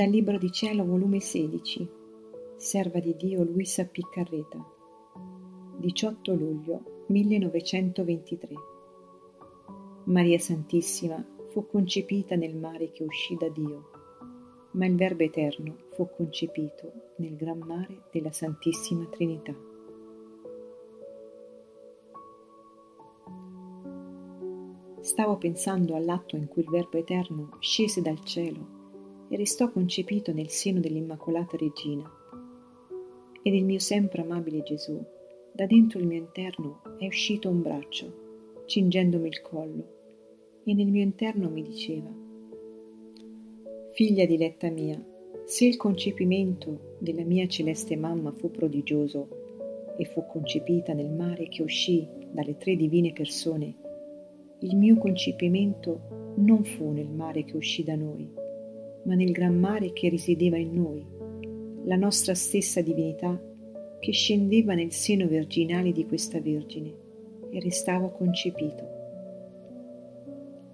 Dal Libro di Cielo, volume 16, Serva di Dio Luisa Piccarreta, 18 luglio 1923. Maria Santissima fu concepita nel mare che uscì da Dio, ma il Verbo Eterno fu concepito nel gran mare della Santissima Trinità. Stavo pensando all'atto in cui il Verbo Eterno scese dal cielo e restò concepito nel seno dell'Immacolata Regina. E del mio sempre amabile Gesù, da dentro il mio interno è uscito un braccio, cingendomi il collo, e nel mio interno mi diceva, Figlia diletta mia, se il concepimento della mia celeste mamma fu prodigioso e fu concepita nel mare che uscì dalle tre divine persone, il mio concepimento non fu nel mare che uscì da noi, ma nel gran mare che risiedeva in noi, la nostra stessa divinità che scendeva nel seno virginale di questa Vergine e restava concepito.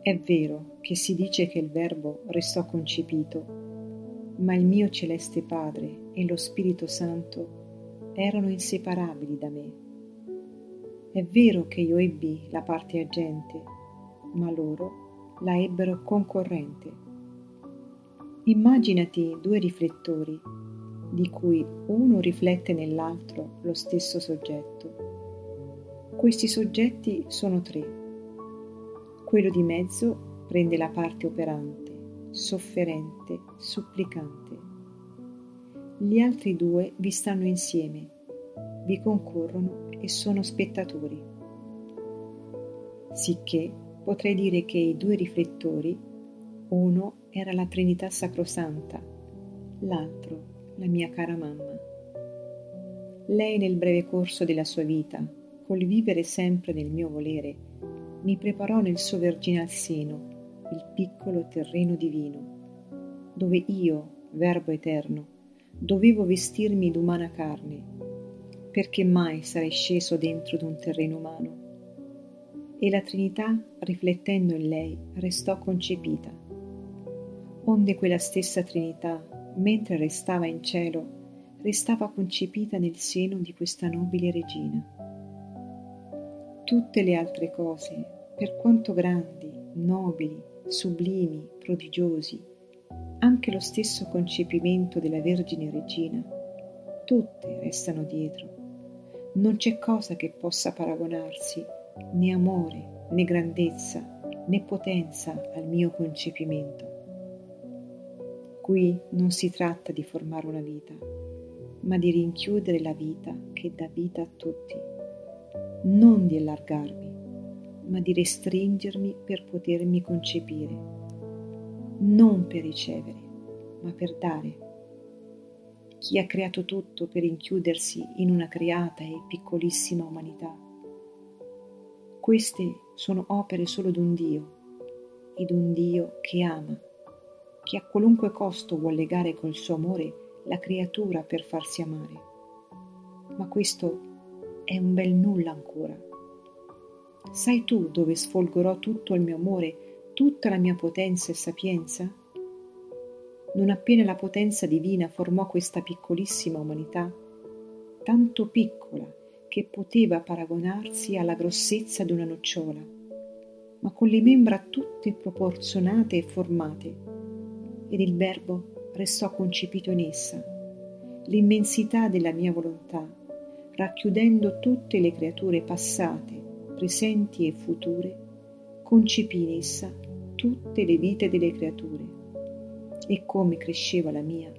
È vero che si dice che il Verbo restò concepito, ma il mio celeste Padre e lo Spirito Santo erano inseparabili da me. È vero che io ebbi la parte agente, ma loro la ebbero concorrente Immaginati due riflettori, di cui uno riflette nell'altro lo stesso soggetto. Questi soggetti sono tre. Quello di mezzo prende la parte operante, sofferente, supplicante. Gli altri due vi stanno insieme, vi concorrono e sono spettatori. Sicché potrei dire che i due riflettori, uno era la Trinità Sacrosanta, l'altro la mia cara mamma. Lei nel breve corso della sua vita, col vivere sempre nel mio volere, mi preparò nel suo virginal seno il piccolo terreno divino, dove io, Verbo eterno, dovevo vestirmi d'umana carne, perché mai sarei sceso dentro d'un terreno umano. E la Trinità, riflettendo in lei, restò concepita onde quella stessa Trinità, mentre restava in cielo, restava concepita nel seno di questa nobile regina. Tutte le altre cose, per quanto grandi, nobili, sublimi, prodigiosi, anche lo stesso concepimento della Vergine Regina, tutte restano dietro. Non c'è cosa che possa paragonarsi, né amore, né grandezza, né potenza al mio concepimento. Qui non si tratta di formare una vita, ma di rinchiudere la vita che dà vita a tutti, non di allargarmi, ma di restringermi per potermi concepire, non per ricevere, ma per dare. Chi ha creato tutto per rinchiudersi in una creata e piccolissima umanità? Queste sono opere solo d'un Dio, e d'un Dio che ama che a qualunque costo vuol legare col suo amore la creatura per farsi amare. Ma questo è un bel nulla ancora. Sai tu dove sfolgorò tutto il mio amore, tutta la mia potenza e sapienza? Non appena la potenza divina formò questa piccolissima umanità, tanto piccola che poteva paragonarsi alla grossezza di una nocciola, ma con le membra tutte proporzionate e formate, ed il Verbo restò concepito in essa. L'immensità della mia volontà, racchiudendo tutte le creature passate, presenti e future, concepì in essa tutte le vite delle creature. E come cresceva la mia,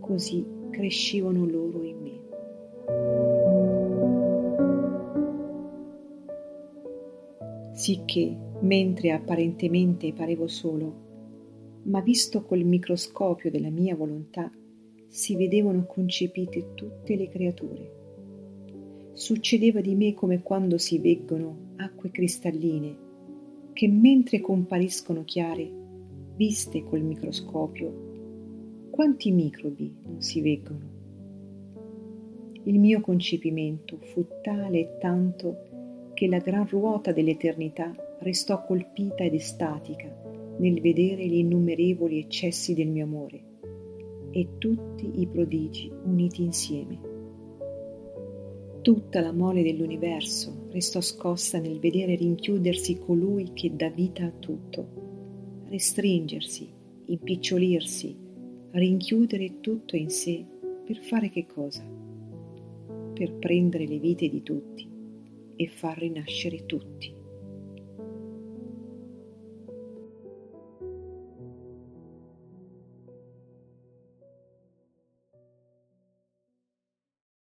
così crescevano loro in me. Sicché, mentre apparentemente parevo solo, ma visto col microscopio della mia volontà, si vedevano concepite tutte le creature. Succedeva di me come quando si veggono acque cristalline, che mentre compariscono chiare, viste col microscopio, quanti microbi non si veggono? Il mio concepimento fu tale e tanto che la gran ruota dell'eternità restò colpita ed estatica nel vedere gli innumerevoli eccessi del mio amore, e tutti i prodigi uniti insieme. Tutta la mole dell'universo restò scossa nel vedere rinchiudersi colui che dà vita a tutto, restringersi, impicciolirsi, rinchiudere tutto in sé per fare che cosa? Per prendere le vite di tutti e far rinascere tutti.